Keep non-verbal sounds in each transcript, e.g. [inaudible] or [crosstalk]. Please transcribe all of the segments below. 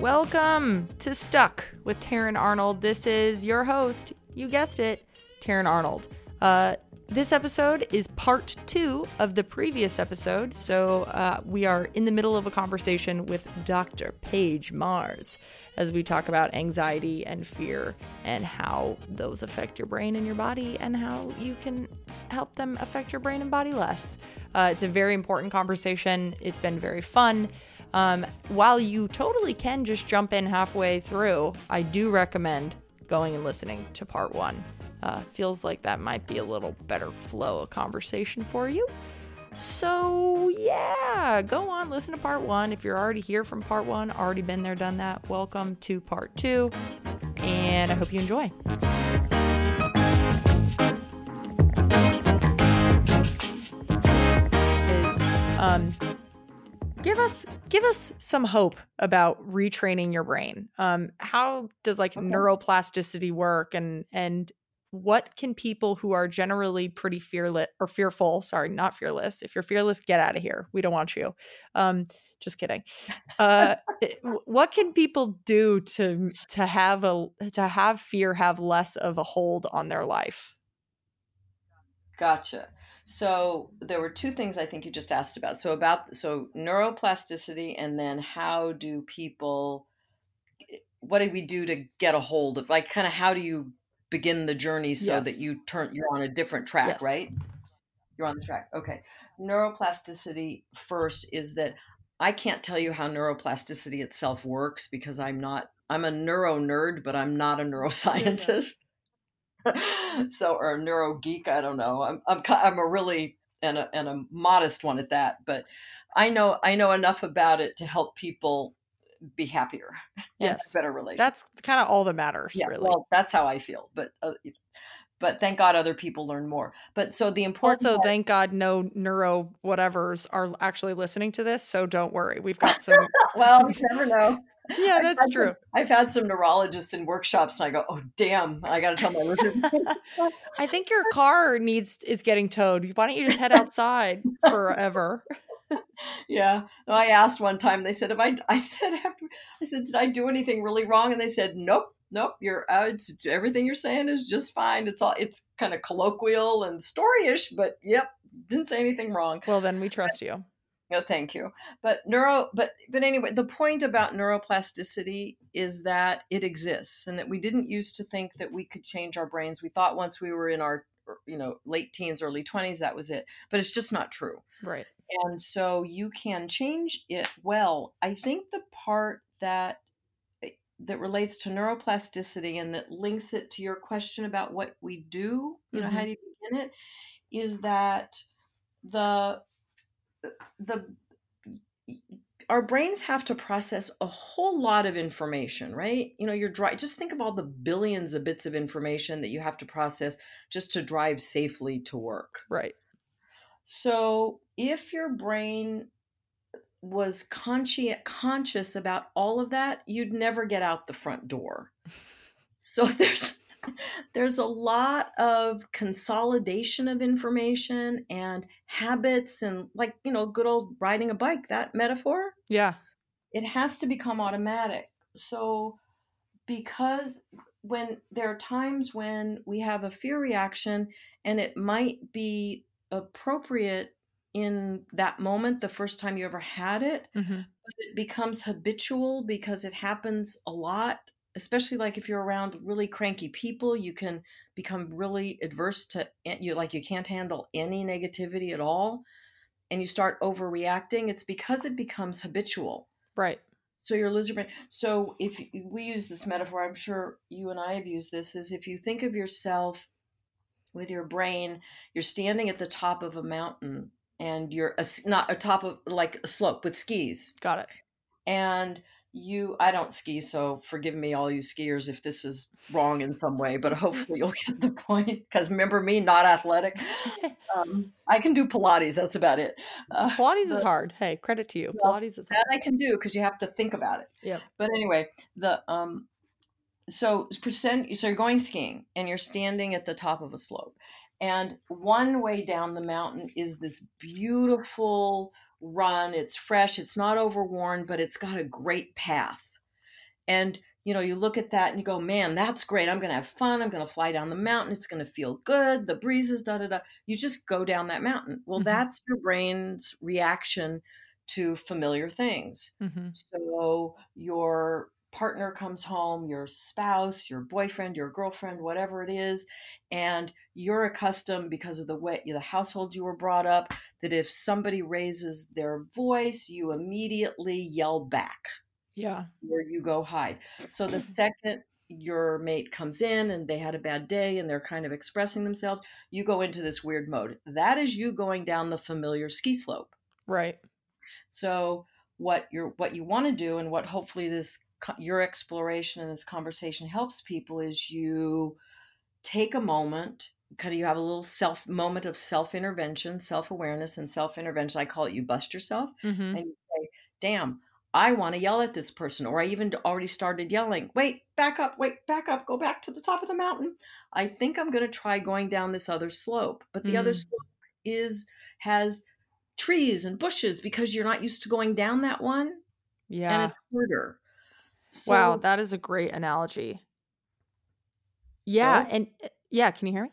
Welcome to Stuck with Taryn Arnold. This is your host, you guessed it, Taryn Arnold. Uh, this episode is part two of the previous episode. So uh, we are in the middle of a conversation with Dr. Paige Mars as we talk about anxiety and fear and how those affect your brain and your body and how you can help them affect your brain and body less. Uh, it's a very important conversation. It's been very fun. Um, while you totally can just jump in halfway through, I do recommend going and listening to part one. Uh, feels like that might be a little better flow of conversation for you. So, yeah, go on, listen to part one. If you're already here from part one, already been there, done that, welcome to part two. And I hope you enjoy. Is, um, give us give us some hope about retraining your brain. Um how does like okay. neuroplasticity work and and what can people who are generally pretty fearless or fearful sorry not fearless if you're fearless get out of here. We don't want you. Um just kidding. Uh [laughs] what can people do to to have a to have fear have less of a hold on their life? Gotcha so there were two things i think you just asked about. So about so neuroplasticity and then how do people what do we do to get a hold of like kind of how do you begin the journey so yes. that you turn you're on a different track yes. right? You're on the track. Okay. Neuroplasticity first is that i can't tell you how neuroplasticity itself works because i'm not i'm a neuro nerd but i'm not a [laughs] neuroscientist [laughs] so or a neuro geek i don't know. I'm i'm, I'm a really and a, and a modest one at that but i know i know enough about it to help people be happier [laughs] yes. better relationship that's kind of all that matters yeah, really. well that's how i feel but uh, but thank god other people learn more. But so the important also part- thank god no neuro whatevers are actually listening to this so don't worry we've [laughs] got some well you never know yeah that's I've true some, i've had some neurologists in workshops and i go oh damn i gotta tell my listeners [laughs] i think your car needs is getting towed why don't you just head outside [laughs] forever yeah. No, I asked one time. They said, "If I," I said, after, "I said, did I do anything really wrong?" And they said, "Nope, nope. You're uh, it's, everything you're saying is just fine. It's all it's kind of colloquial and storyish, but yep, didn't say anything wrong." Well, then we trust you. No, thank you. But neuro, but but anyway, the point about neuroplasticity is that it exists, and that we didn't used to think that we could change our brains. We thought once we were in our you know late teens early 20s that was it but it's just not true right and so you can change it well i think the part that eh, that relates to neuroplasticity and that links it to your question about what we do you know mm-hmm. how do you begin it is that the the our brains have to process a whole lot of information, right? You know, you're dry. Just think of all the billions of bits of information that you have to process just to drive safely to work. Right. So if your brain was consci- conscious about all of that, you'd never get out the front door. [laughs] So there's [laughs] there's a lot of consolidation of information and habits and like you know good old riding a bike that metaphor? Yeah. It has to become automatic. So because when there are times when we have a fear reaction and it might be appropriate in that moment the first time you ever had it mm-hmm. but it becomes habitual because it happens a lot especially like if you're around really cranky people you can become really adverse to you like you can't handle any negativity at all and you start overreacting it's because it becomes habitual. Right. So you're losing brain. So if we use this metaphor i'm sure you and i have used this is if you think of yourself with your brain you're standing at the top of a mountain and you're a, not a top of like a slope with skis. Got it. And you i don't ski so forgive me all you skiers if this is wrong in some way but [laughs] hopefully you'll get the point because remember me not athletic? [laughs] Um, i can do pilates that's about it. Uh, pilates but, is hard hey credit to you well, pilates is hard. that i can do because you have to think about it. Yeah but anyway the um so percent so you're going skiing and you're standing at the top of a slope and one way down the mountain is this beautiful run. It's fresh, it's not overworn, but it's got a great path. and you know you look at that and you go man that's great i'm going to have fun i'm going to fly down the mountain it's going to feel good the breezes da da da you just go down that mountain well Mhm. that's your brain's reaction to familiar things Mm-hmm. so your partner comes home, your spouse, your boyfriend, your girlfriend, whatever it is, and you're accustomed because of the way the household you were brought up that if somebody raises their voice, you immediately yell back Yeah. or you go hide. So the [clears throat] second your mate comes in and they had a bad day and they're kind of expressing themselves, you go into this weird mode. That is you going down the familiar ski slope. Right. So what you're what you want to do and what hopefully this your exploration and this conversation helps people is you take a moment kind of you have a little self moment of self intervention self awareness and self intervention i call it you bust yourself Mm-hmm. and you say damn i want to yell at this person or i even already started yelling wait back up wait back up go back to the top of the mountain i think i'm going to try going down this other slope but the other Mm. slope is has trees and bushes because you're not used to going down that one Yeah. and it's harder wow, that is a great analogy. Yeah, Oh. and uh, yeah, can you hear me?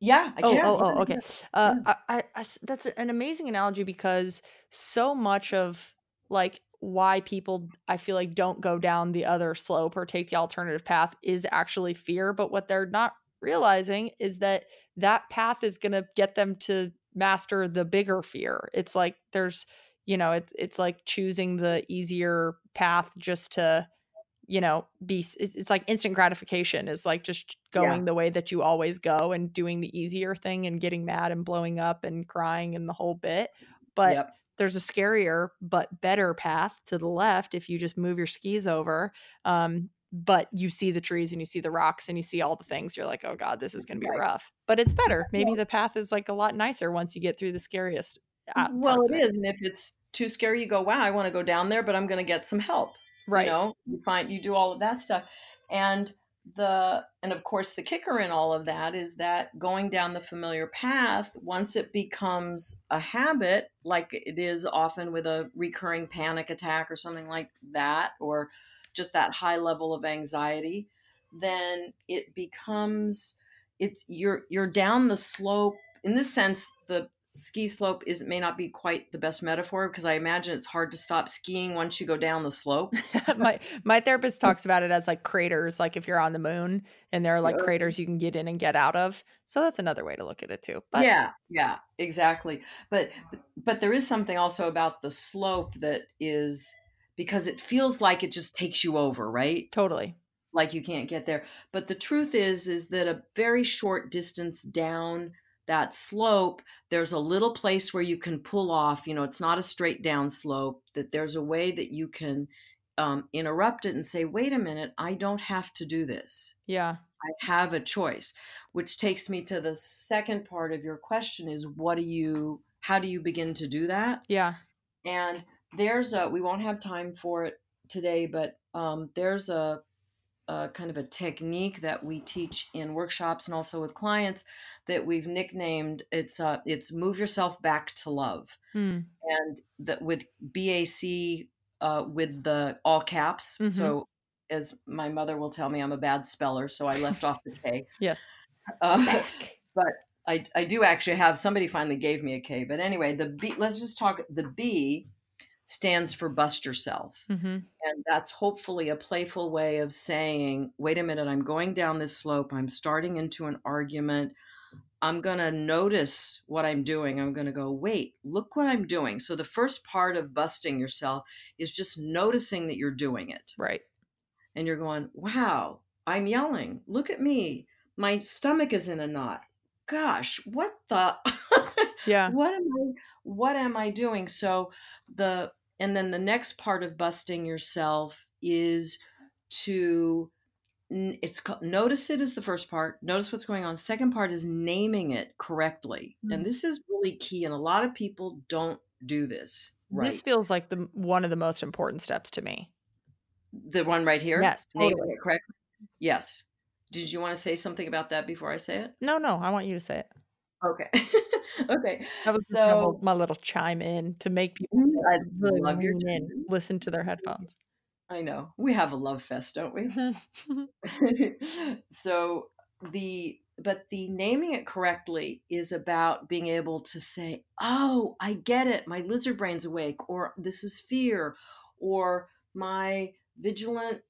yeah i Oh, can oh, yeah, oh, okay. Uh. I, I- I that's an amazing analogy because so much of like why people I feel like don't go down the other slope or take the alternative path is actually fear. But what they're not realizing is that that path is going to get them to master the bigger fear. It's like there's, you know, it's it's like choosing the easier path just to you know be it's like instant gratification is like just Yeah. going the way that you always go and doing the easier thing and getting mad and blowing up and crying and the whole bit but yep. there's a scarier but better path to the left if you just move your skis over um but you see the trees and you see the rocks and you see all the things you're like oh god this is going to be Right. rough. But it's better. Maybe the path is like a lot nicer once you get through the scariest well it of and if it's too scary you go wow i want to go down there but i'm going to get some help right. you know you find you do all of that stuff. And the and of course the kicker in all of that is that going down the familiar path once it becomes a habit like it is often with a recurring panic attack or something like that or just that high level of anxiety then it becomes it's you're you're down the slope in this sense the ski slope is may not be quite the best metaphor because i imagine it's hard to stop skiing once you go down the slope. [laughs] My my therapist talks about it as like craters like if you're on the moon and there are like Yeah. craters you can get in and get out of. So that's another way to look at it too but yeah yeah exactly. But but there is something also about the slope that is because it feels like it just takes you over right? Totally. Like you can't get there. But the truth is is that a very short distance down that slope there's a little place where you can pull off you know it's not a straight down slope that there's a way that you can um, interrupt it and say wait a minute i don't have to do this. Yeah. I have a choice, which takes me to the second part of your question is what do you how do you begin to do that? yeah. And there's a we won't have time for it today, but um, there's a, a kind of a technique that we teach in workshops and also with clients that we've nicknamed it's uh it's move yourself back to love Hmm. and that with BAC uh, with the all caps. Mhm. So as my mother will tell me, I'm a bad speller, so I left off the K. [laughs] yes [laughs] Uh, back I, I do actually have somebody finally gave me a K, but anyway, the B. Let's just talk. The B stands for bust yourself, hmm and that's hopefully a playful way of saying, "Wait a minute, I'm going down this slope. I'm starting into an argument." I'm going to notice what I'm doing. I'm going to go, wait, look what I'm doing. So, the first part of busting yourself is just noticing that you're doing it. right And you're going, wow, I'm yelling. Look at me. My stomach is in a knot. Gosh, what the? [laughs] yeah what am I? What am I doing? So, the, and then the next part of busting yourself is to it's ca- notice it is the first part notice what's going on. Second part is naming it correctly Mm. and this is really key and a lot of people don't do this right. this feels like the one of the most important steps to me. The one right here? Yes, naming totally. it correctly? Yes. Did you want to say something about that before i say it? No no i want you to say it okay [laughs] okay that was just my, little, so my little chime in to make people Mm, I love your in. listen to their headphones I know. We have a love fest, don't we? [laughs] so the but the naming it correctly is about being able to say, "Oh, I get it. My lizard brain's awake," or "This is fear," or "My vigilant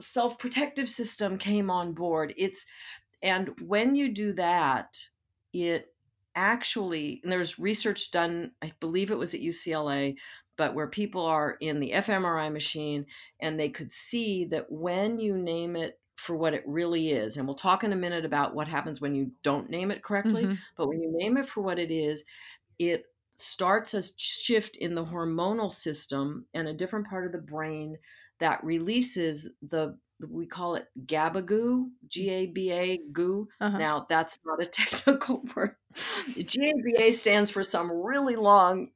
self-protective system came on board." It's and when you do that, it actually and there's research done, I believe it was at UCLA, but where people are in the fMRI machine and they could see that when you name it for what it really is. And we'll talk in a minute about what happens when you don't name it correctly. Mm-hmm. But when you name it for what it is, it starts a shift in the hormonal system and a different part of the brain that releases the we call it GABA goo, G A B A goo. Uh-huh. Now that's not a [laughs] technical word. GABA stands for some really long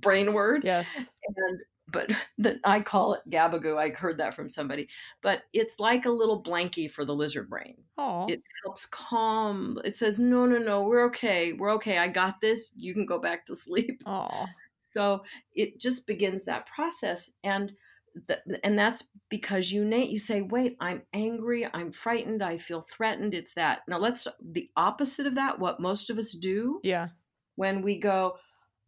brain word. Yes. And but [laughs] that I call it gabagoo. I heard that from somebody. But it's like a little blankie for the lizard brain. Oh. It helps calm. It says, no, no, no, we're okay. We're okay. I got this. You can go back to [laughs] sleep. Oh. So it just begins that process. And and that's because you name you say wait i'm angry i'm frightened i feel threatened it's that. Now let's the opposite of that what most of us do yeah. when we go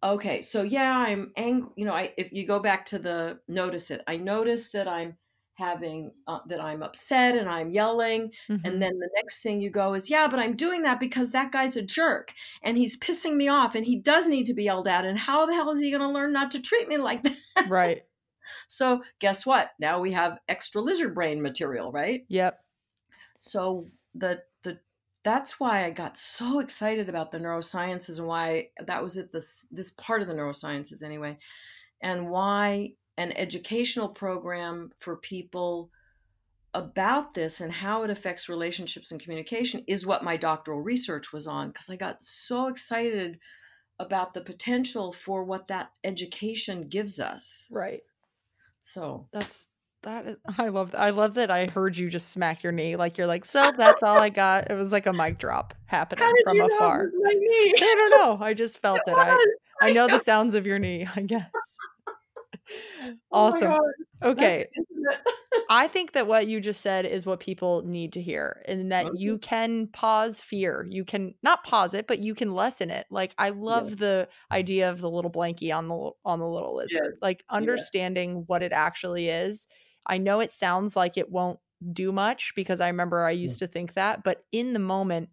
okay so yeah i'm angry you know i if you go back to the notice it i notice that i'm having uh, that i'm upset and i'm yelling mm-hmm. and then the next thing you go is yeah but i'm doing that because that guy's a jerk and he's pissing me off and he does need to be yelled at and how the hell is he going to learn not to treat me like [laughs] that? Right so guess what now we have extra lizard brain material right yep so the the that's why I got so excited about the neurosciences and why that was at this this part of the neurosciences anyway, and why an educational program for people about this and how it affects relationships and communication is what my doctoral research was on because I got so excited about the potential for what that education gives us. Right. So that's that is, [laughs] I love I love that I heard you just smack your knee like you're like so that's all I got. It was like a mic drop happening from afar. I don't know. I just felt it. it. I [laughs] I know the sounds of your knee. [laughs] I guess. Oh awesome. Oh okay. I think that what you just said is what people need to hear, and that okay. you can pause fear. You can not pause it, but you can lessen it. Like I love yeah. the idea of the little blankie on the on the little lizard. Yeah. Like understanding yeah. what it actually is I know it sounds like it won't do much because I remember I used to think that, but in the moment,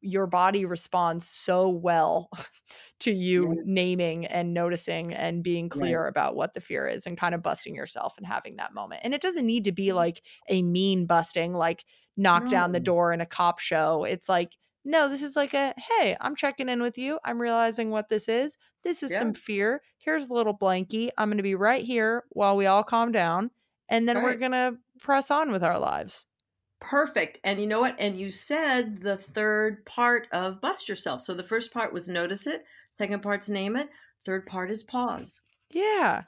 your body responds so well [laughs] to you right. naming and noticing and being clear right. about what the fear is and kind of busting yourself and having that moment. And it doesn't need to be mm. like a mean busting, like knock no. down the door in a cop show. It's like, no, this is like a hey, I'm checking in with you. I'm realizing what this is. This is yeah. some fear. Here's a little blankie. I'm going to be right here while we all calm down and then right. we're going to press on with our lives. Perfect. And you know what? And you said the third part of bust yourself. So the first part was notice it, second part's name it, third part is pause. Yeah.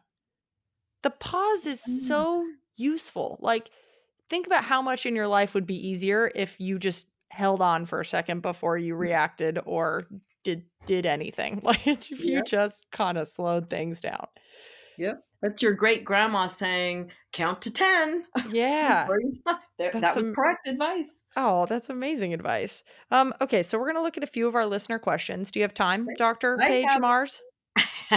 The pause is mm. so useful. Like think about how much in your life would be easier if you just held on for a second before you mm. reacted or did did anything. [laughs] Like if you yep. just kind of slowed things down. Yep. That's your great grandma saying, count to 10. [laughs] Yeah. [laughs] that was am- correct advice. Oh, that's amazing advice. Um, okay, so we're going to look at a few of our listener questions. Do you have time, Dr. Paige have- Mars? [laughs]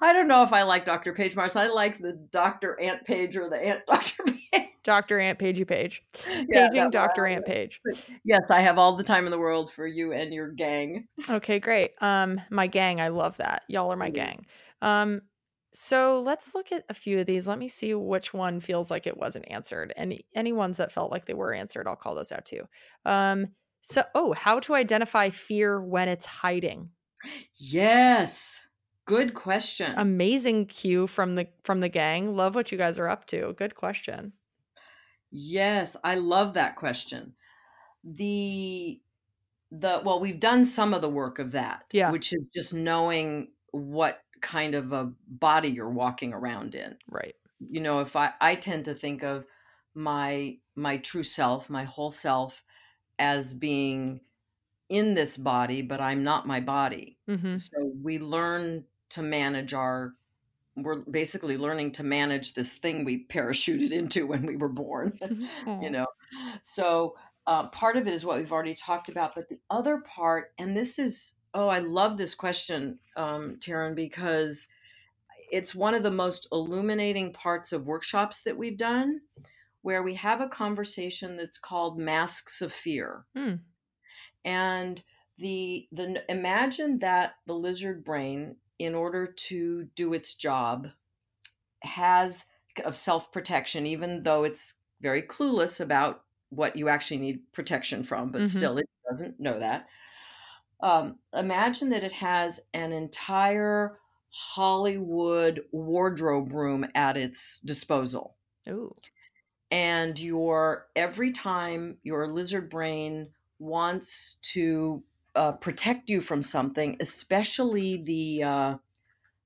I don't know if I like Dr. Paige Mars. I like the Dr. Aunt Page or the Aunt Dr. Page. Dr. Aunt Pagey Page. Yeah, Paging Dr. Aunt Page. Yes, I have all the time in the world for you and your gang. Okay, great. Um, my gang, I love that. Y'all are my mm-hmm. gang. Um, so let's look at a few of these. Let me see which one feels like it wasn't answered. And any ones that felt like they were answered, I'll call those out too. Um, so oh, how to identify fear when it's hiding. Yes. Good question. Amazing cue from the from the gang. Love what you guys are up to. Good question. Yes, I love that question. The the well, we've done some of the work of that, yeah. which is just knowing what kind of a body you're walking around in. Right. You know, if I I tend to think of my my true self, my whole self as being in this body, but I'm not my body. Mm-hmm. So we learn to manage our we're basically learning to manage this thing we parachuted [laughs] into when we were born [laughs] you know? So uh, part of it is what we've already talked about but the other part and this is oh i love this question um, taryn because it's one of the most illuminating parts of workshops that we've done where we have a conversation that's called masks of fear. Hmm. and the the imagine that the lizard brain in order to do its job has of self-protection even though it's very clueless about what you actually need protection from but Mhm. still it doesn't know that um, imagine that it has an entire hollywood wardrobe room at its disposal Ooh. and your every time your lizard brain wants to uh, protect you from something, especially the uh,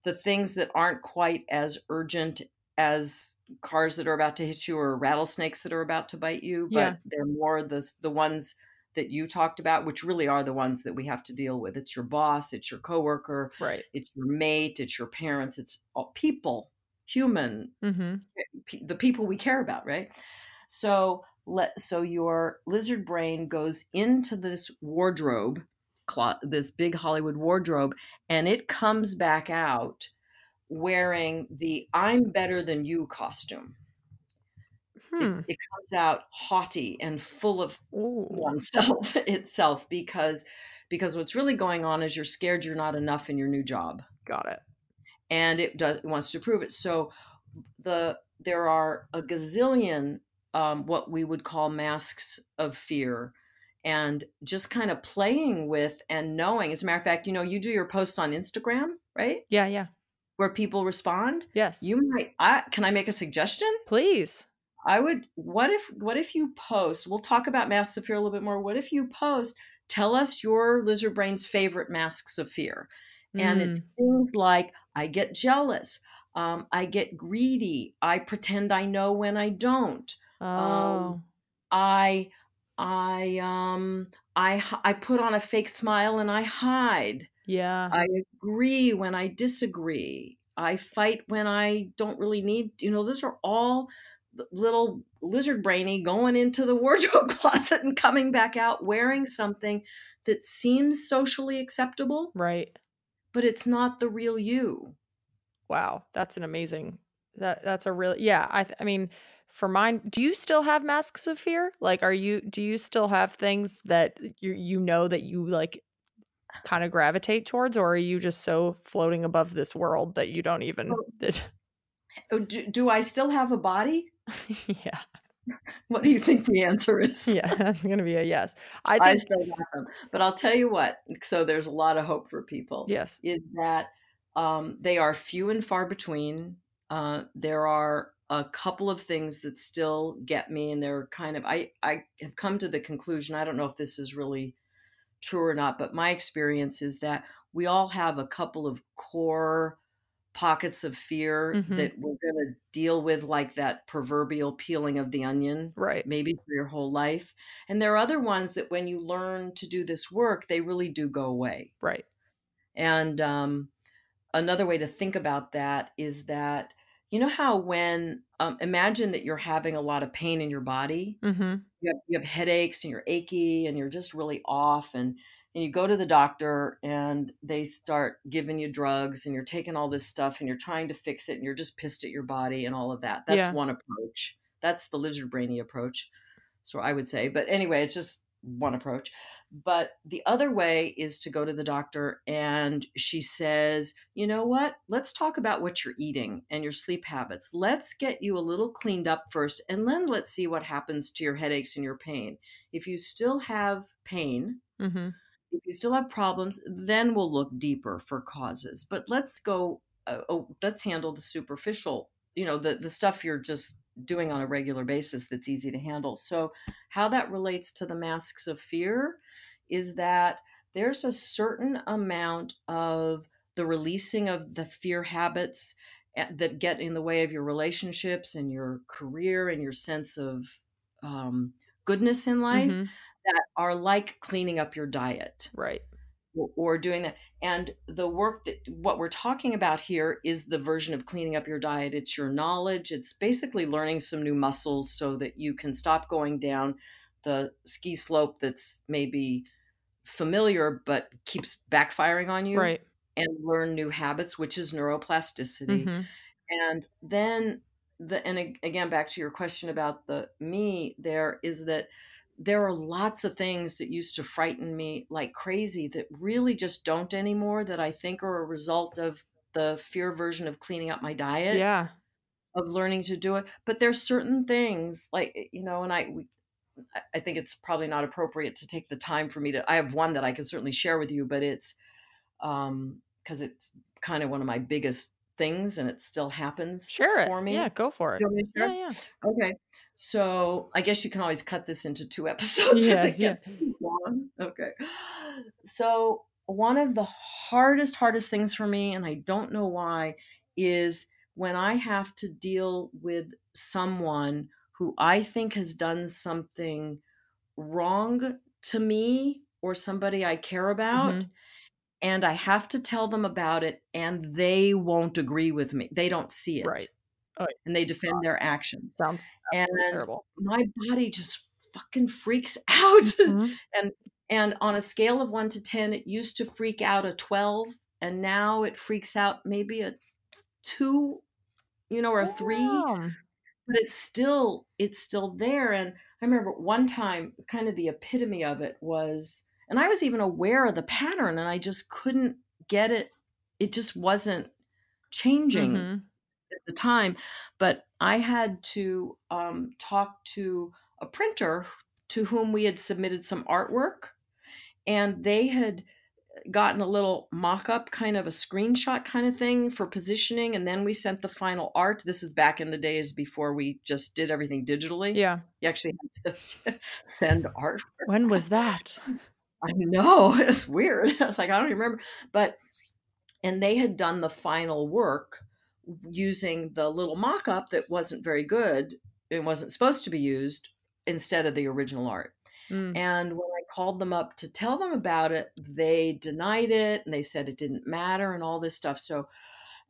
the things that aren't quite as urgent as cars that are about to hit you or rattlesnakes that are about to bite you, but Yeah. they're more the the ones that you talked about, which really are the ones that we have to deal with. It's your boss, it's your coworker, Right. it's your mate, it's your parents, it's all people, human Mm-hmm. pe- the people we care about, right? So let so your lizard brain goes into this wardrobe, clo- this big Hollywood wardrobe, and it comes back out wearing the "I'm better than you" costume. Hmm. It, it comes out haughty and full of Ooh. oneself [laughs] itself because because what's really going on is you're scared you're not enough in your new job Got it. and it does it wants to prove it. So the there are a gazillion um, what we would call masks of fear, and just kind of playing with and knowing. As a matter of fact, you know, you do your posts on Instagram, right, Yeah. Yeah. where people respond. Yes. You might. I, can I make a suggestion? please. I would. What if? What if you post? We'll talk about masks of fear a little bit more. What if you post? Tell us your lizard brain's favorite masks of fear and it's Mm. things like i get jealous um, i get greedy i pretend i know when i don't oh. i i um i i put on a fake smile and i hide yeah. i agree when i disagree i fight when i don't really need you know those are all little lizard brainy going into the [laughs] wardrobe closet and coming back out wearing something that seems socially acceptable right. but it's not the real you Wow. That's an amazing. That that's a real. Yeah. I. I mean, for mine, do you still have masks of fear? Like, are you? Do you still have things that you you know that you like? kind of gravitate towards or are you just so floating above this world that you don't even [laughs] that, Oh, do, do I still have a body? [laughs] yeah What do you think the answer is? [laughs] yeah that's gonna be a yes i I think still got them. But I'll tell you what, so there's a lot of hope for people, yes is that um, they are few and far between. Uh, there are a couple of things that still get me, and they're kind of, I, I have come to the conclusion, I don't know if this is really true or not, but my experience is that we all have a couple of core pockets of fear Mhm. that we're going to deal with, like that proverbial peeling of the onion, right maybe for your whole life. And there are other ones that when you learn to do this work, they really do go away. right And um, another way to think about that is that, you know, how when, um, imagine that you're having a lot of pain in your body? Mm-hmm. You have, you have headaches and you're achy and you're just really off and and you go to the doctor and they start giving you drugs and you're taking all this stuff and you're trying to fix it and you're just pissed at your body and all of that. That's Yeah. one approach. That's the lizard brainy approach so i would say but anyway it's just one approach but the other way is to go to the doctor and she says you know what? Let's talk about what you're eating and your sleep habits. Let's get you a little cleaned up first and then let's see what happens to your headaches and your pain. If you still have pain mm-hmm. if you still have problems then we'll look deeper for causes but let's go uh, oh, let's handle the superficial you know the the stuff you're just doing on a regular basis that's easy to handle. So how that relates to the masks of fear is that there's a certain amount of the releasing of the fear habits eh, that get in the way of your relationships and your career and your sense of um, goodness in life Mhm. that are like cleaning up your diet right or, or doing that. And the work that what we're talking about here is the version of cleaning up your diet. It's your knowledge. It's basically learning some new muscles so that you can stop going down the ski slope that's maybe familiar but keeps backfiring on you Right. and learn new habits which is neuroplasticity Mhm. and then the and again back to your question about the me there is that there are lots of things that used to frighten me like crazy that really just don't anymore that i think are a result of the fear version of cleaning up my diet Yeah. of learning to do it but there's certain things like eh, you know and i we, I- think it's probably not appropriate to take the time for me to i have one that i can certainly share with you but it's um because it's kind of one of my biggest things and it still happens Share it. for me Yeah, go for it. you want me to share? Yeah, yeah. Okay. So I guess you can always cut this into two [laughs] episodes. Yes, if it gets long. Okay. So one of the hardest, hardest things for me, and I don't know why, is when I have to deal with someone who I think has done something wrong to me or somebody I care about. Mhm. And I have to tell them about it, and they won't agree with me. They don't see it. Right. Oh, yeah. And they defend their actions Sounds and terrible. my body just fucking freaks [laughs] out Mhm. and and on a scale of 1 to 10 it used to freak out a 12 and now it freaks out maybe a 2 you know or a 3 Wow. But it's still it's still there and i remember one time kind of the epitome of it was and i was even aware of the pattern and i just couldn't get it it just wasn't changing Mhm. at the time, but I had to um, talk to a printer to whom we had submitted some artwork, and they had gotten a little mock up, kind of a screenshot kind of thing for positioning, and then we sent the final art. This is back in the days before we just did everything digitally. Yeah. You actually had to [laughs] send art. When was that? I know [laughs] it's weird. I was like, I don't even remember, but and they had done the final work using the little mock-up that wasn't very good. It wasn't supposed to be used instead of the original art. Mm. And when called them up to tell them about it, they denied it and they said it didn't matter and all this stuff. So,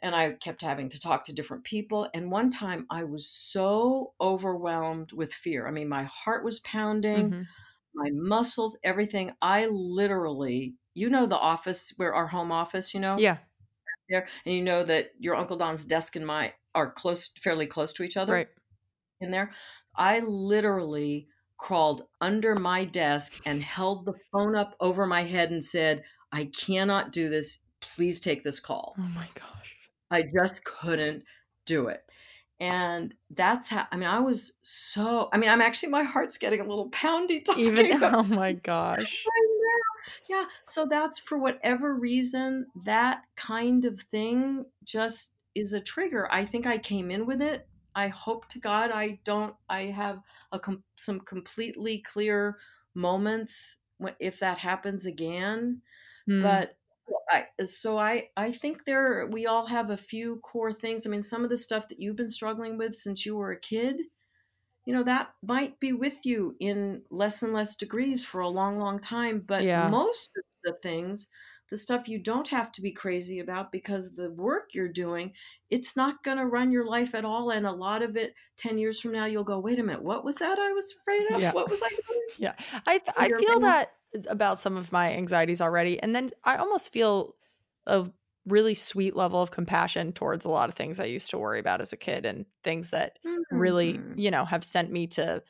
and I kept having to talk to different people. And one time I was so overwhelmed with fear. I mean, my heart was pounding Mhm. my muscles, everything. I literally, you know, the office where our home office, you know, Yeah. there, and you know that your Uncle Don's desk and my are close, fairly close to each other Right. in there. I literally crawled under my desk and held the phone up over my head and said, I cannot do this. Please take this call. Oh my gosh. I just couldn't do it. And that's how, I mean, I was so, I mean, I'm actually, my heart's getting a little poundy [laughs] talking Even [laughs] oh about oh my gosh. Yeah. So that's for whatever reason, that kind of thing just is a trigger. I think I came in with it. I hope to God I don't, I have a com- some completely clear moments if that happens again. Mm. But I, so I, I think there, we all have a few core things. I mean, some of the stuff that you've been struggling with since you were a kid, you know that might be with you in less and less degrees for a long long time but Yeah. most of the things the stuff you don't have to be crazy about because the work you're doing it's not going to run your life at all and a lot of it 10 years from now you'll go wait a minute what was that i was afraid of Yeah. what was i [laughs] doing Yeah. I th- I feel that about some of my anxieties already and then I almost feel a really sweet level of compassion towards a lot of things I used to worry about as a kid and things that really, Mhm. you know, have sent me to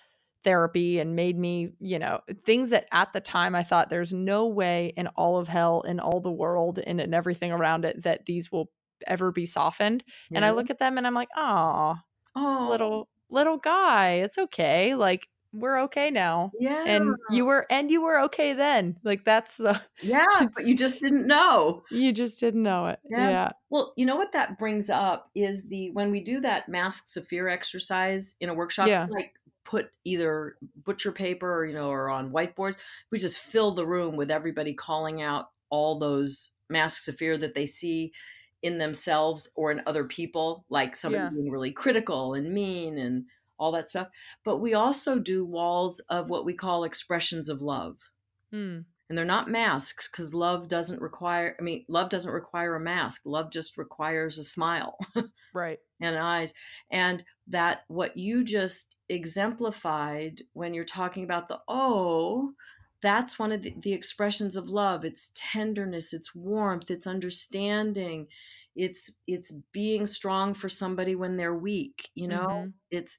therapy and made me, you know, things that at the time I thought there's no way in all of hell in all the world and in everything around it that these will ever be softened. And I look at them and I'm like, "Oh, oh little little guy, it's okay. Like we're okay now." yeah And you were and you were okay then. Like that's the yeah [laughs] but you just didn't know you just didn't know it. Yeah. Yeah. Well, you know what that brings up is the when we do that masks of fear exercise in a workshop, Yeah. like put either butcher paper or you know or on whiteboards, we just fill the room with everybody calling out all those masks of fear that they see in themselves or in other people, like somebody Yeah. being really critical and mean and all that stuff. But we also do walls of what we call expressions of love. Hmm. And they're not masks because love doesn't require i mean love doesn't require a mask. Love just requires a smile [laughs] right. and eyes. And that what you just exemplified when you're talking about the oh that's one of the, the expressions of love. It's tenderness it's warmth it's understanding. It's it's being strong for somebody when they're weak you know? Mm-hmm. it's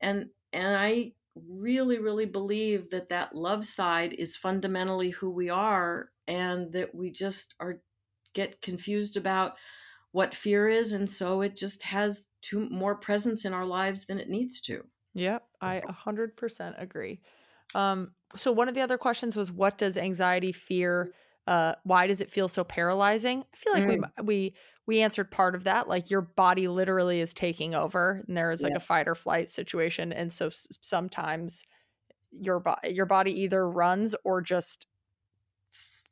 and and i really really believe that that love side is fundamentally who we are and that we just are get confused about what fear is and so it just has too more presence in our lives than it needs to. Yep i 100% agree. Um, so one of the other questions was what does anxiety fear uh, why does it feel so paralyzing i feel like mm. we we we answered part of that like your body literally is taking over and there is like yeah. a fight or flight situation and so s- sometimes your body your body either runs or just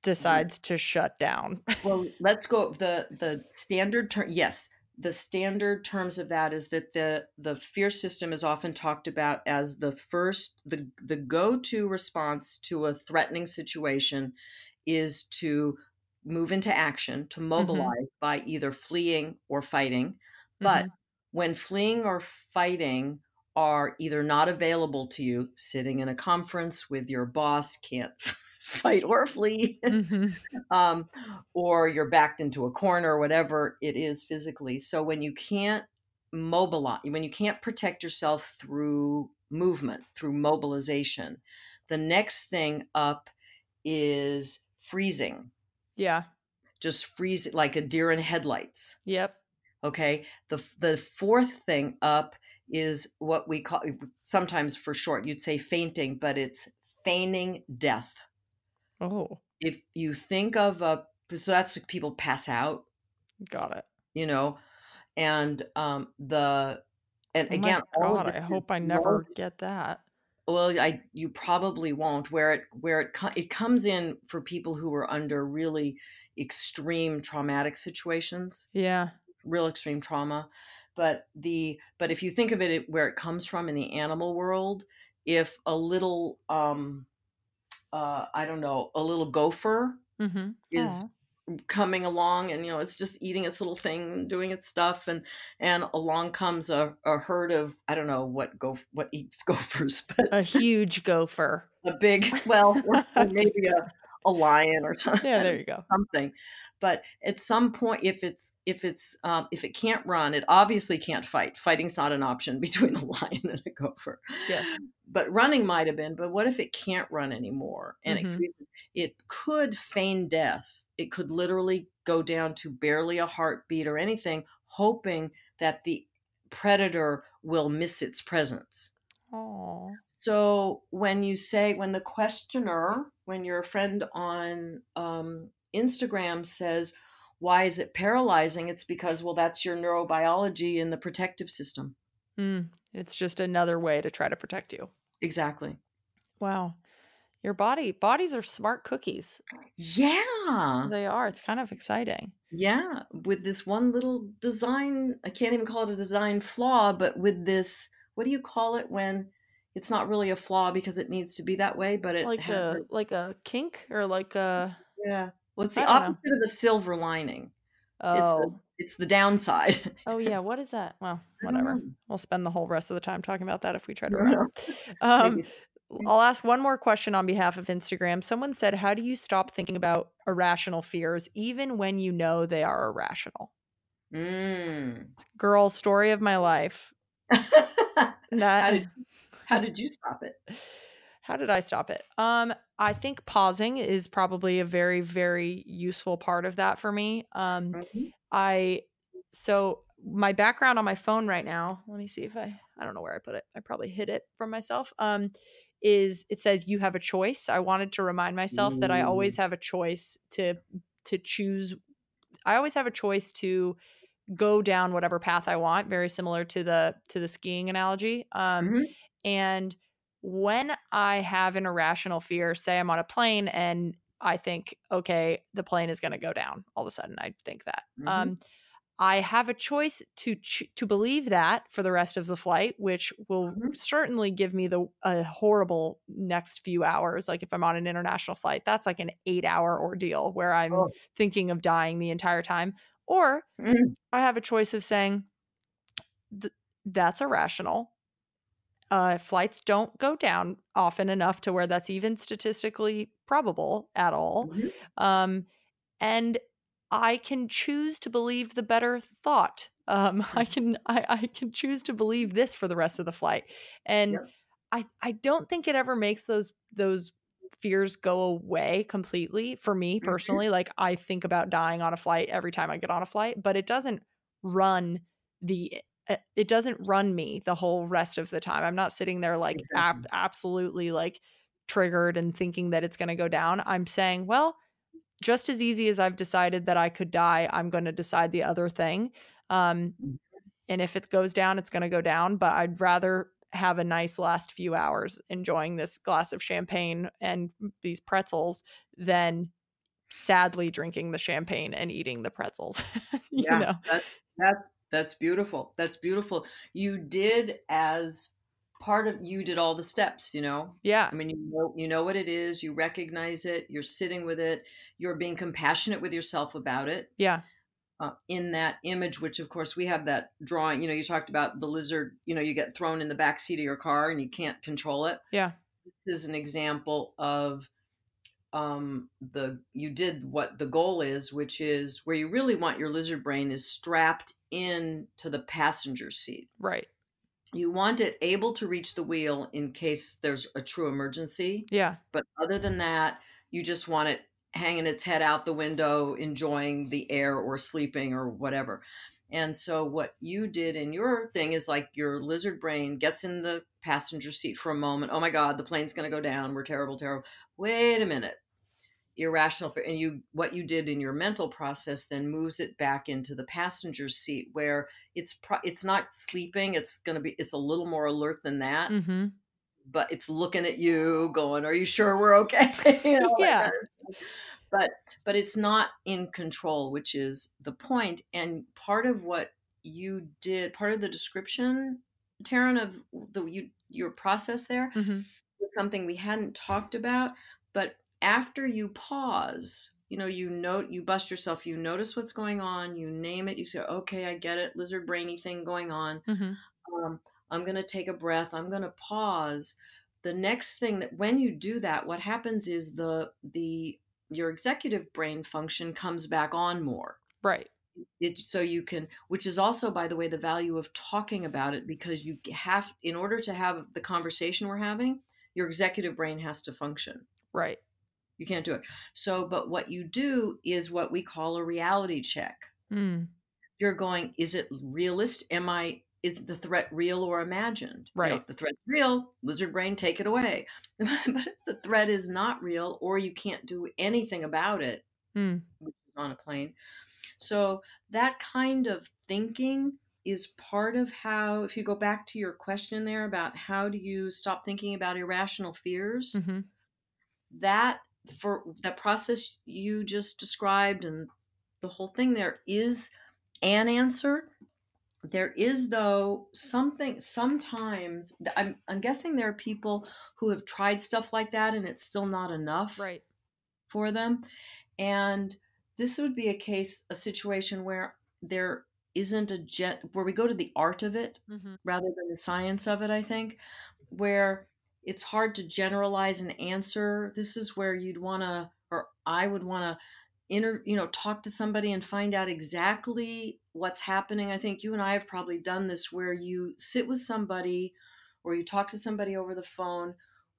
decides to shut down well [laughs] let's go the the standard term yes the standard terms of that is that the the fear system is often talked about as the first the the go-to response to a threatening situation is to move into action to mm-hmm. mobilize mm-hmm. by either fleeing or fighting but mm-hmm. when fleeing or fighting are either not available to you sitting in a conference with your boss can't fight or flee mm-hmm. [laughs] um, or you're backed into a corner or whatever it is physically so when you can't mobilize when you can't protect yourself through movement through mobilization the next thing up is freezing yeah just freeze like a deer in headlights yep okay the the fourth thing up is what we call sometimes for short you'd say fainting but it's feigning death Oh. If you think of a, so that's people pass out. Got it. You know, and um the, and oh again, God, I hope I never get that. Well, I you probably won't. Where it where it it comes in for people who are under really extreme traumatic situations. Yeah. Real extreme trauma. But the but if you think of it where it comes from in the animal world, if a little um uh, I don't know, a little gopher mm-hmm. is. Coming along and you know it's just eating its little thing doing its stuff and and along comes a, a herd of i don't know what go what eats [laughs] gophers but a huge gopher. A big well [laughs] maybe a, a lion or [laughs] something yeah there you go. something. But at some point if it's if it's um, if it can't run it obviously can't fight. Fighting's not an option [laughs] between a lion and a gopher. Yes. But running might have been but what if it can't run anymore and mm-hmm. it freezes? It could feign death. It could literally go down to barely a heartbeat or anything hoping that the predator will miss its presence. Oh. So when you say when the questioner, when your friend on um, Instagram says, why is it paralyzing? It's because, well, that's your neurobiology in the protective system. Mm, it's just another way to try to protect you. Exactly. Wow. Your body, bodies are smart cookies. Yeah. They are. It's kind of exciting. Yeah. With this one little design, I can't even call it a design flaw, but with this, what do you call it when it's not really a flaw because it needs to be that way, but it like a, like a kink or like a yeah well, it's the opposite know. of a silver lining. Oh. It's, the, it's the downside. oh yeah, [laughs] what is that? Well, whatever. We'll spend the whole rest of the time talking about that if we try to remember. [laughs] Um, I'll ask one more question on behalf of Instagram. Someone said, "How do you stop thinking about irrational fears even when you know they are irrational?" Mm. Girl, story of my life. [laughs] that how did, you stop it? How did I stop it? Um, I think pausing is probably a very, very useful part of that for me. Um, mm-hmm. I so my background on my phone right now. Let me see if I I don't know where I put it. I probably hid it from myself. Um, is it says you have a choice. I wanted to remind myself that I always have a choice to to choose. I always have a choice to go down whatever path I want. Very similar to the to the skiing analogy. Um, mm-hmm. And when I have an irrational fear, say I'm on a plane and I think, okay, the plane is going to go down. All of a sudden, I think that. Mm-hmm. Um, I have a choice to ch- to believe that for the rest of the flight, which will Mhm. certainly give me the a horrible next few hours. Like if I'm on an international flight, that's like an eight hour ordeal where I'm Oh. thinking of dying the entire time. Or Mm. I have a choice of saying "Th- that's irrational. Uh, flights don't go down often enough to where that's even statistically probable at all. Mhm. Um, and I can choose to believe the better thought. Um, [laughs] I can I, I can choose to believe this for the rest of the flight, and Yep. I I don't think it ever makes those those fears go away completely for me Mhm. personally. Like I think about dying on a flight every time I get on a flight, but it doesn't run the it doesn't run me the whole rest of the time. I'm not sitting there like ab- absolutely like triggered and thinking that it's going to go down. I'm saying, well, just as easy as I've decided that I could die, I'm going to decide the other thing. Um, Mhm. and if it goes down, it's going to go down. But I'd rather have a nice last few hours enjoying this glass of champagne and these pretzels than sadly drinking the champagne and eating the pretzels. [laughs] you Yeah, know? that's that's that's beautiful. That's beautiful. You did as part of you did all the steps, you know. Yeah. I mean, you know, you know what it is. You recognize it. You're sitting with it. You're being compassionate with yourself about it. Yeah. Uh, in that image, which of course we have that drawing. You know, you talked about the lizard. You know, you get thrown in the back seat of your car and you can't control it. Yeah. This is an example of um the you did what the goal is which is where you really want your lizard brain is strapped in to the passenger seat. Right. you want it able to reach the wheel in case there's a true emergency. Yeah. but other than that you just want it hanging its head out the window enjoying the air or sleeping or whatever. And so what you did in your thing is like your lizard brain gets in the passenger seat for a moment. Oh my god the plane's going to go down. We're terrible terrible. Wait a minute irrational and you what you did in your mental process then moves it back into the passenger seat where it's pro- it's not sleeping it's going to be it's a little more alert than that Mm-hmm. but it's looking at you going are you sure we're okay [laughs] you know, Yeah. thing. but but it's not in control which is the point and part of what you did part of the description Taryn of the you your process there Mm-hmm. was something we hadn't talked about but after you pause you know you note you bust yourself you notice what's going on you name it you say okay i get it lizard brainy thing going on Mm-hmm. um, i'm going to take a breath i'm going to pause the next thing that when you do that what happens is the the your executive brain function comes back on more Right. it so you can which is also by the way the value of talking about it because you have in order to have the conversation we're having your executive brain has to function Right. You can't do it so but what you do is what we call a reality check Mm. you're going is it realist am i is the threat real or imagined You know, Right. if the threat's real lizard brain take it away [laughs] but if the threat is not real or you can't do anything about it Mm. which is on a plane so that kind of thinking is part of how if you go back to your question there about how do you stop thinking about irrational fears Mm-hmm. that for that process you just described and the whole thing there is an answer there is though something sometimes i'm, I'm guessing there are people who have tried stuff like that and it's still not enough Right. for them and this would be a case a situation where there isn't a jet where we go to the art of it Mm-hmm. rather than the science of it, I think, where it's hard to generalize an answer. This is where you'd want to, or I would want to, inter, you know, talk to somebody and find out exactly what's happening. I think you and I have probably done this where you sit with somebody or you talk to somebody over the phone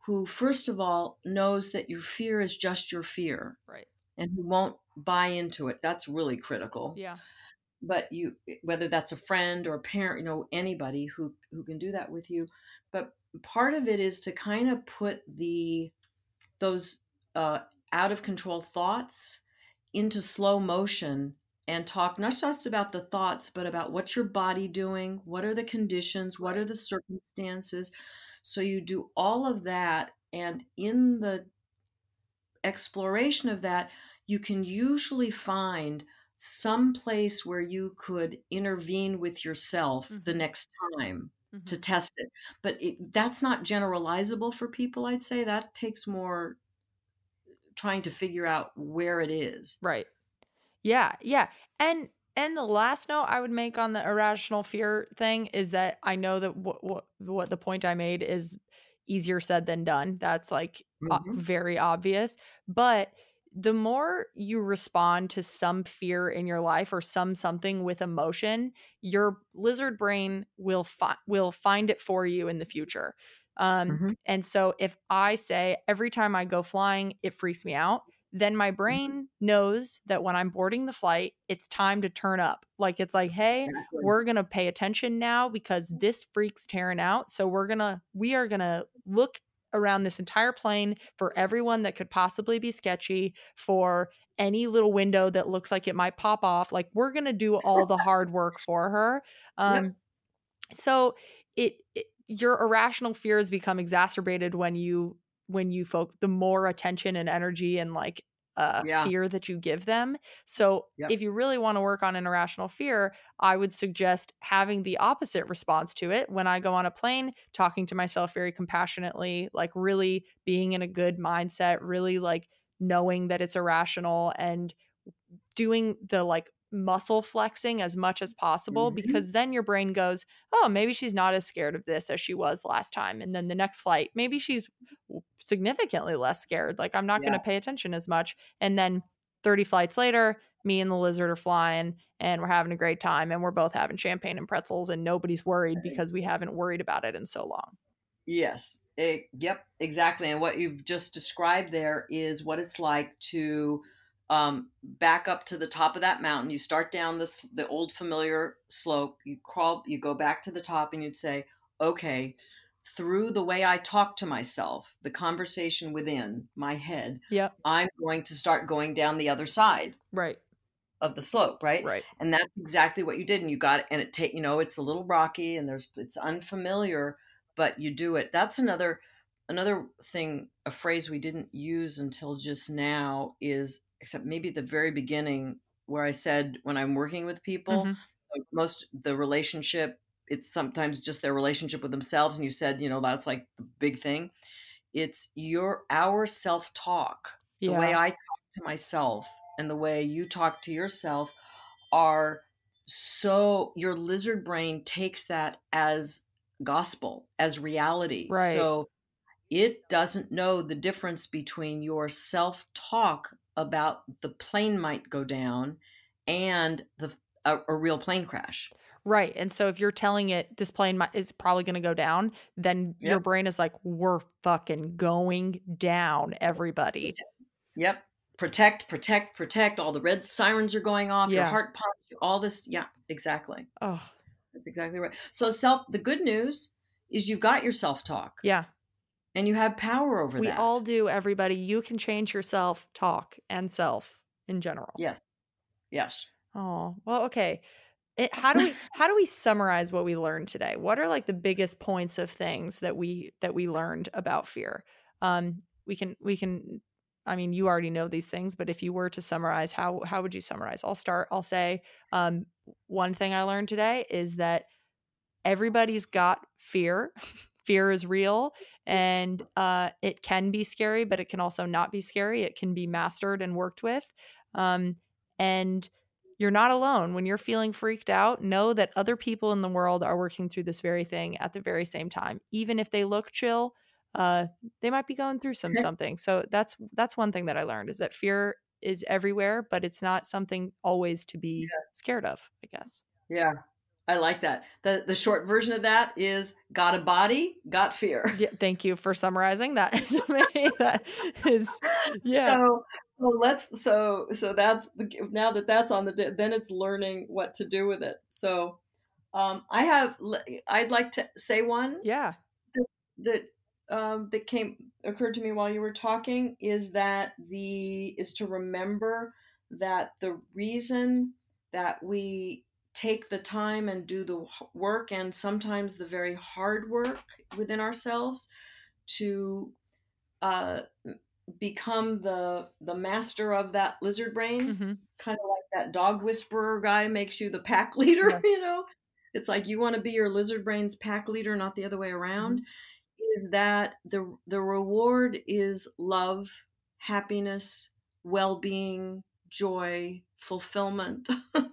who, first of all, knows that your fear is just your fear Right. and who won't buy into it. That's really critical Yeah. but you whether that's a friend or a parent you know anybody who who can do that with you part of it is to kind of put the those uh, out of control thoughts into slow motion and talk not just about the thoughts but about what's your body doing what are the conditions what are the circumstances. So you do all of that and in the exploration of that you can usually find some place where you could intervene with yourself the Mhm. next time to Mhm. test it. But it, that's not generalizable for people, I'd say. That takes more trying to figure out where it is. Right. Yeah, yeah. And and the last note I would make on the irrational fear thing is that I know that what what, what the point I made is easier said than done. That's like o- Mhm. very obvious, but the more you respond to some fear in your life or some something with emotion, your lizard brain will fi- will find it for you in the future. Um, Mhm. and so if I say every time I go flying, it freaks me out, then my brain knows that when I'm boarding the flight, it's time to turn up. Like it's like, hey, Exactly. we're gonna pay attention now because this freaks Taryn out. So we're gonna we are gonna look around this entire plane for everyone that could possibly be sketchy, for any little window that looks like it might pop off. Like we're gonna do all the hard work for her. Um so it, it your irrational fears become exacerbated when you when you folk the more attention and energy and like uh Yeah. fear that you give them so Yep. if you really want to work on an irrational fear i would suggest having the opposite response to it when i go on a plane talking to myself very compassionately like really being in a good mindset really like knowing that it's irrational and doing the like muscle flexing as much as possible Mhm. because then your brain goes, oh, maybe she's not as scared of this as she was last time. And then the next flight, maybe she's significantly less scared. Like, I'm not going to pay attention as much. And then 30 flights later, me and the lizard are flying and we're having a great time and we're both having champagne and pretzels and nobody's worried Right. because we haven't worried about it in so long. Yes. It, yep, exactly. And what you've just described there is what it's like to um, back up to the top of that mountain. You start down this the old familiar slope. You crawl. You go back to the top, and you'd say, "Okay." Through the way I talk to myself, the conversation within my head, Yep. I'm going to start going down the other side Right. of the slope, right? Right. and that's exactly what you did and you got it and it take you know it's a little rocky and there's it's unfamiliar but you do it that's another another thing a phrase we didn't use until just now is except maybe at the very beginning where i said when i'm working with people Mhm. most the relationship it's sometimes just their relationship with themselves and you said you know that's like the big thing it's your our self-talk the way I talk to myself and the way you talk to yourself are so your lizard brain takes that as gospel, as reality. Right. So it doesn't know the difference between your self talk about the plane might go down and the a, a real plane crash. Right. And so if you're telling it this plane is probably going to go down, then your brain is like, we're fucking going down, everybody. Yep. Protect, protect, protect. All the red sirens are going off. Your heart pumps. All this. Yeah, exactly. Oh, That's exactly right. So self the good news is you've got your self-talk yeah. And you have power over We that. We all do, everybody. You can change yourself, talk and self in general. Yes. Yes. Oh, well, okay. It, how do we how do we summarize what we learned today? What are like the biggest points of things that we that we learned about fear? Um, we can we can. I mean, you already know these things, but if you were to summarize, how how would you summarize? I'll start. I'll say um, one thing I learned today is that everybody's got fear. [laughs] fear is real, and uh, it can be scary, but it can also not be scary. It can be mastered and worked with. Um, and you're not alone. When you're feeling freaked out, know that other people in the world are working through this very thing at the very same time. Even if they look chill, uh, they might be going through some something. So that's that's one thing that I learned is that fear is everywhere, but it's not something always to be scared of. I guess. Yeah. I like that. The the short version of that is got a body, got fear. [laughs] Yeah, thank you for summarizing. That [laughs] is amazing. [laughs] that is yeah. So, so let's so so that's now that that's on the then it's learning what to do with it. So um I have I'd like to say one Yeah. that um, that came occurred to me while you were talking is that the is to remember that the reason that we take the time and do the work and sometimes the very hard work within ourselves to uh, become the the master of that lizard brain Mhm. kind of like that dog whisperer guy makes you the pack [laughs] leader, Yeah. you know? It's like you want to be your lizard brain's pack leader, not the other way around. Is that the the reward is love, happiness, well-being, joy, fulfillment. [laughs]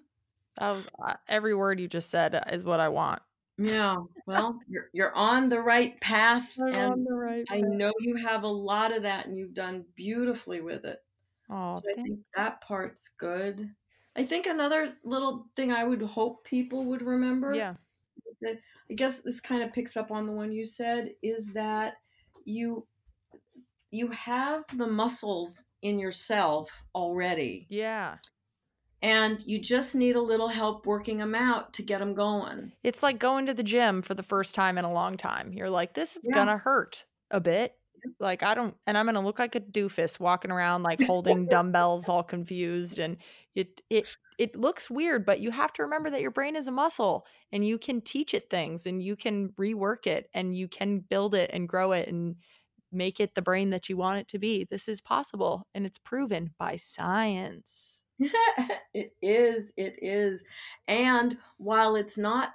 That was uh, every word you just said is what I want. yeah. Well, you're you're on the right path and the right. I know you have a lot of that and you've done beautifully with it. Oh, So I think that part's good. I think another little thing I would hope people would remember yeah. that I guess this kind of picks up on the one you said is that you you have the muscles in yourself already Yeah. And you just need a little help working them out to get them going. It's like going to the gym for the first time in a long time. You're like, this is Yeah. gonna hurt a bit. Like I don't, and I'm gonna look like a doofus walking around like holding [laughs] dumbbells, all confused, and it it it looks weird. But you have to remember that your brain is a muscle, and you can teach it things, and you can rework it, and you can build it and grow it, and make it the brain that you want it to be. This is possible, and it's proven by science. [laughs] it is, it is. And while it's not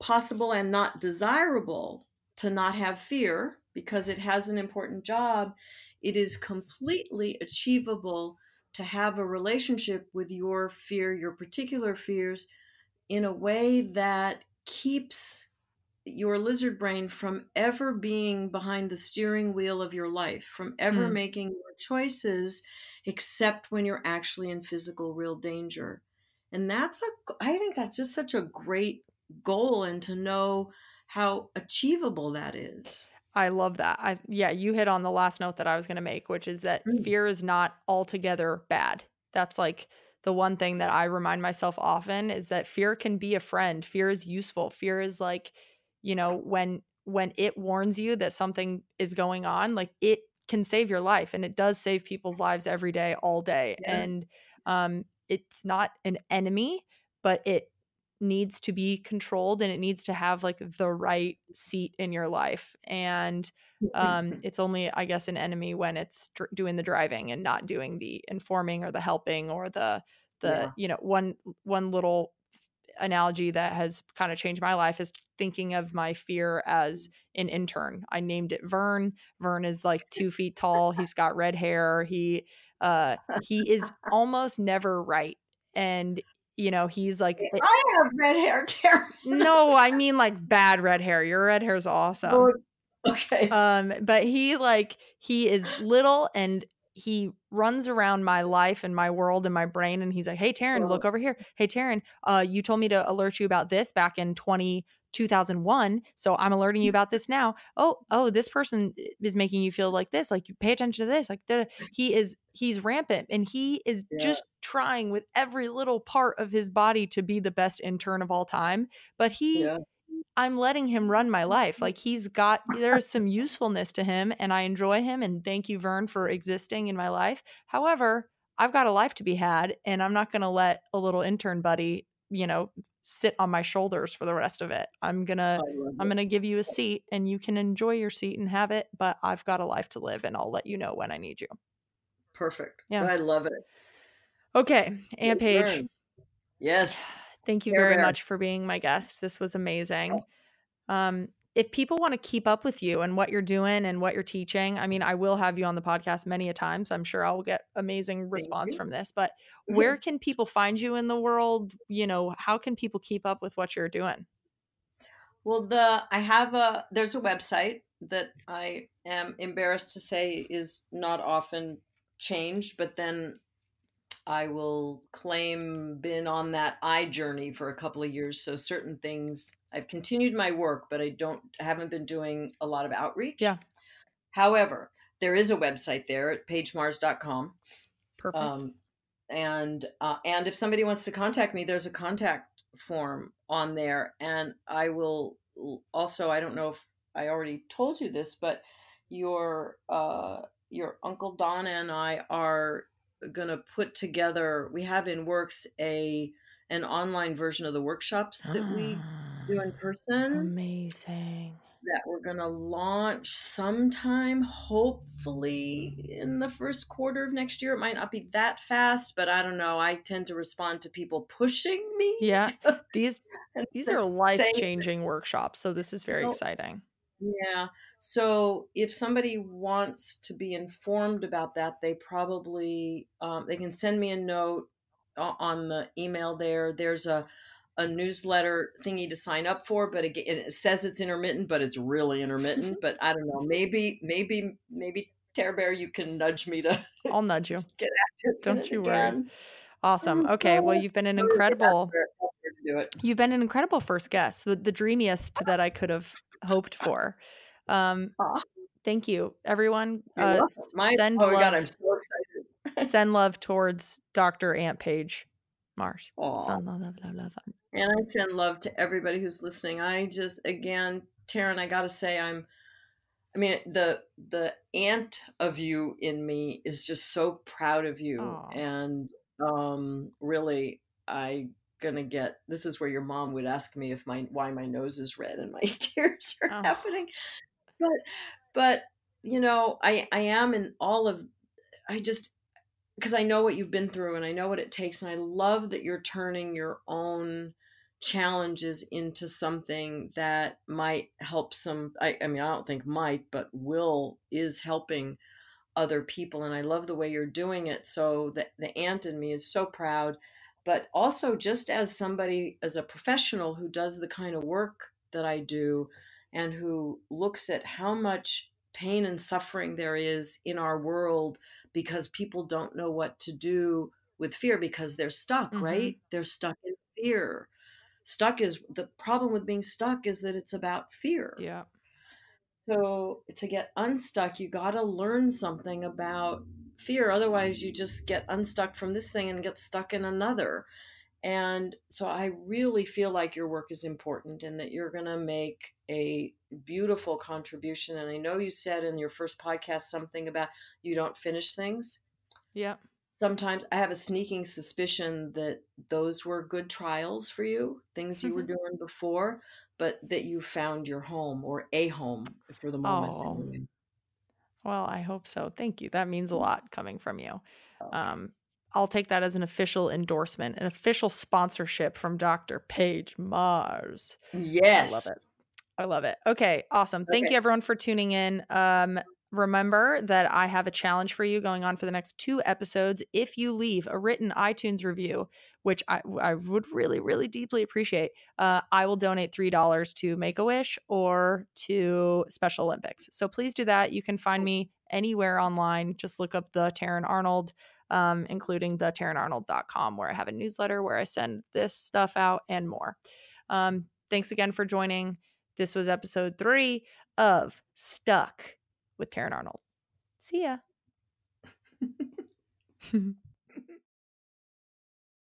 possible and not desirable to not have fear because it has an important job, it is completely achievable to have a relationship with your fear, your particular fears, in a way that keeps your lizard brain from ever being behind the steering wheel of your life, from ever Mm. making your choices except when you're actually in physical real danger. And that's a I think that's just such a great goal and to know how achievable that is. I love that. I yeah, you hit on the last note that I was going to make, which is that Mm. fear is not altogether bad. That's like the one thing that I remind myself often is that fear can be a friend. Fear is useful. Fear is like, you know, when when it warns you that something is going on, like it can save your life and it does save people's lives every day all day. Yeah. And um it's not an enemy, but it needs to be controlled and it needs to have like the right seat in your life and um it's only i guess an enemy when it's dr- doing the driving and not doing the informing or the helping or the the Yeah. you know one one little analogy that has kind of changed my life is thinking of my fear as an intern. I named it vern. Vern is like [laughs] two feet tall. He's got red hair. He uh he is [laughs] almost never right. And you know he's like I have red hair, [laughs] Tara. no i mean like bad red hair. Your red hair's awesome Oh, okay. um but he like he is little and he runs around my life and my world and my brain and he's like hey taryn look over here. Hey taryn uh you told me to alert you about this back in 20 2001 so i'm alerting you about this now. Oh oh this person is making you feel like this like pay attention to this like da- he is he's rampant and he is Yeah. just trying with every little part of his body to be the best intern of all time but he yeah. I'm letting him run my life. Mm-hmm. Like he's got there's some usefulness to him and I enjoy him and thank you Vern for existing in my life. However, I've got a life to be had and I'm not going to let a little intern buddy, you know, sit on my shoulders for the rest of it. I'm going to I'm going to give you a seat and you can enjoy your seat and have it, but I've got a life to live and I'll let you know when I need you. Perfect. Yeah. I love it. Okay, Aunt turn. Yes. Thank you very Bear. much for being my guest. This was amazing. Um, if people want to keep up with you and what you're doing and what you're teaching, I mean, I will have you on the podcast many a times. I'm sure I will get amazing response from this. But Mhm. where [laughs] can people find you in the world? You know, how can people keep up with what you're doing? Well, the I have a there's a website that I am embarrassed to say is not often changed, but then I will claim been on that I journey for a couple of years. So certain things I've continued my work, but I don't haven't been doing a lot of outreach. Yeah. However, there is a website there at pagemars.com. Perfect. Um, and uh, and if somebody wants to contact me, there's a contact form on there, and I will also. I don't know if I already told you this, but your uh, your uncle Donna and I are going to put together. We have in works a an online version of the workshops that we do in ah, person. Amazing. that we're going to launch sometime, hopefully in the first quarter of next year. It might not be that fast, but I don't know. I tend to respond to people pushing me. Yeah. [laughs] These these are life-changing workshops, so this is very oh, exciting. Yeah. So if somebody wants to be informed about that, they probably um, they can send me a note on the email there. There's a a newsletter thingy to sign up for, but again, it says it's intermittent, but it's really intermittent. but I don't know. Maybe, maybe, maybe Tara Bear, you can nudge me to. I'll nudge you. [laughs] Get active. Don't you again. worry. Awesome. Okay. Well, you've been an incredible. You've been an incredible first guest, the, the dreamiest that I could have hoped for. Um, thank you, everyone. Uh, My, send oh love, God, I'm so excited. [laughs] send love towards Dr. Aunt Paige Marsh. Send love, love, love, love. And I send love to everybody who's listening. I just, again, Taryn, I got to say, I'm. I mean, the the aunt of you in me is just so proud of you, Aww. and um, really, I gonna get this is where your mom would ask me if my why my nose is red and my [laughs] tears are oh. happening but but you know i i am in all of i just because i know what you've been through and i know what it takes and i love that you're turning your own challenges into something that might help some I, I mean i don't think might but will is helping other people and i love the way you're doing it so that the aunt in me is so proud but also just as somebody as a professional who does the kind of work that i do and who looks at how much pain and suffering there is in our world because people don't know what to do with fear because they're stuck, mm-hmm. right? They're stuck in fear. Stuck is the problem with being stuck is that it's about fear. Yeah. So to get unstuck, you got to learn something about fear. Otherwise, you just get unstuck from this thing and get stuck in another. And so I really feel like your work is important and that you're going to make a beautiful contribution. And I know you said in your first podcast something about you don't finish things. Yeah. Sometimes I have a sneaking suspicion that those were good trials for you, things you were mm-hmm. doing before, but that you found your home or a home for the moment. Oh. Well, I hope so. Thank you. That means a lot coming from you. Oh. Um, I'll take that as an official endorsement, an official sponsorship from Dr. Paige Mars. Yes. I love it. I love it. Okay, awesome. Thank okay. you everyone for tuning in. Um, remember that I have a challenge for you going on for the next two episodes. If you leave a written iTunes review, which I, I would really, really deeply appreciate, uh, I will donate $3 to Make a Wish or to Special Olympics. So please do that. You can find me anywhere online. Just look up the Taryn Arnold um, including the TarynArnold.com, where I have a newsletter where I send this stuff out and more. Um, thanks again for joining. This was episode three of Stuck with Taryn Arnold. See ya. [laughs]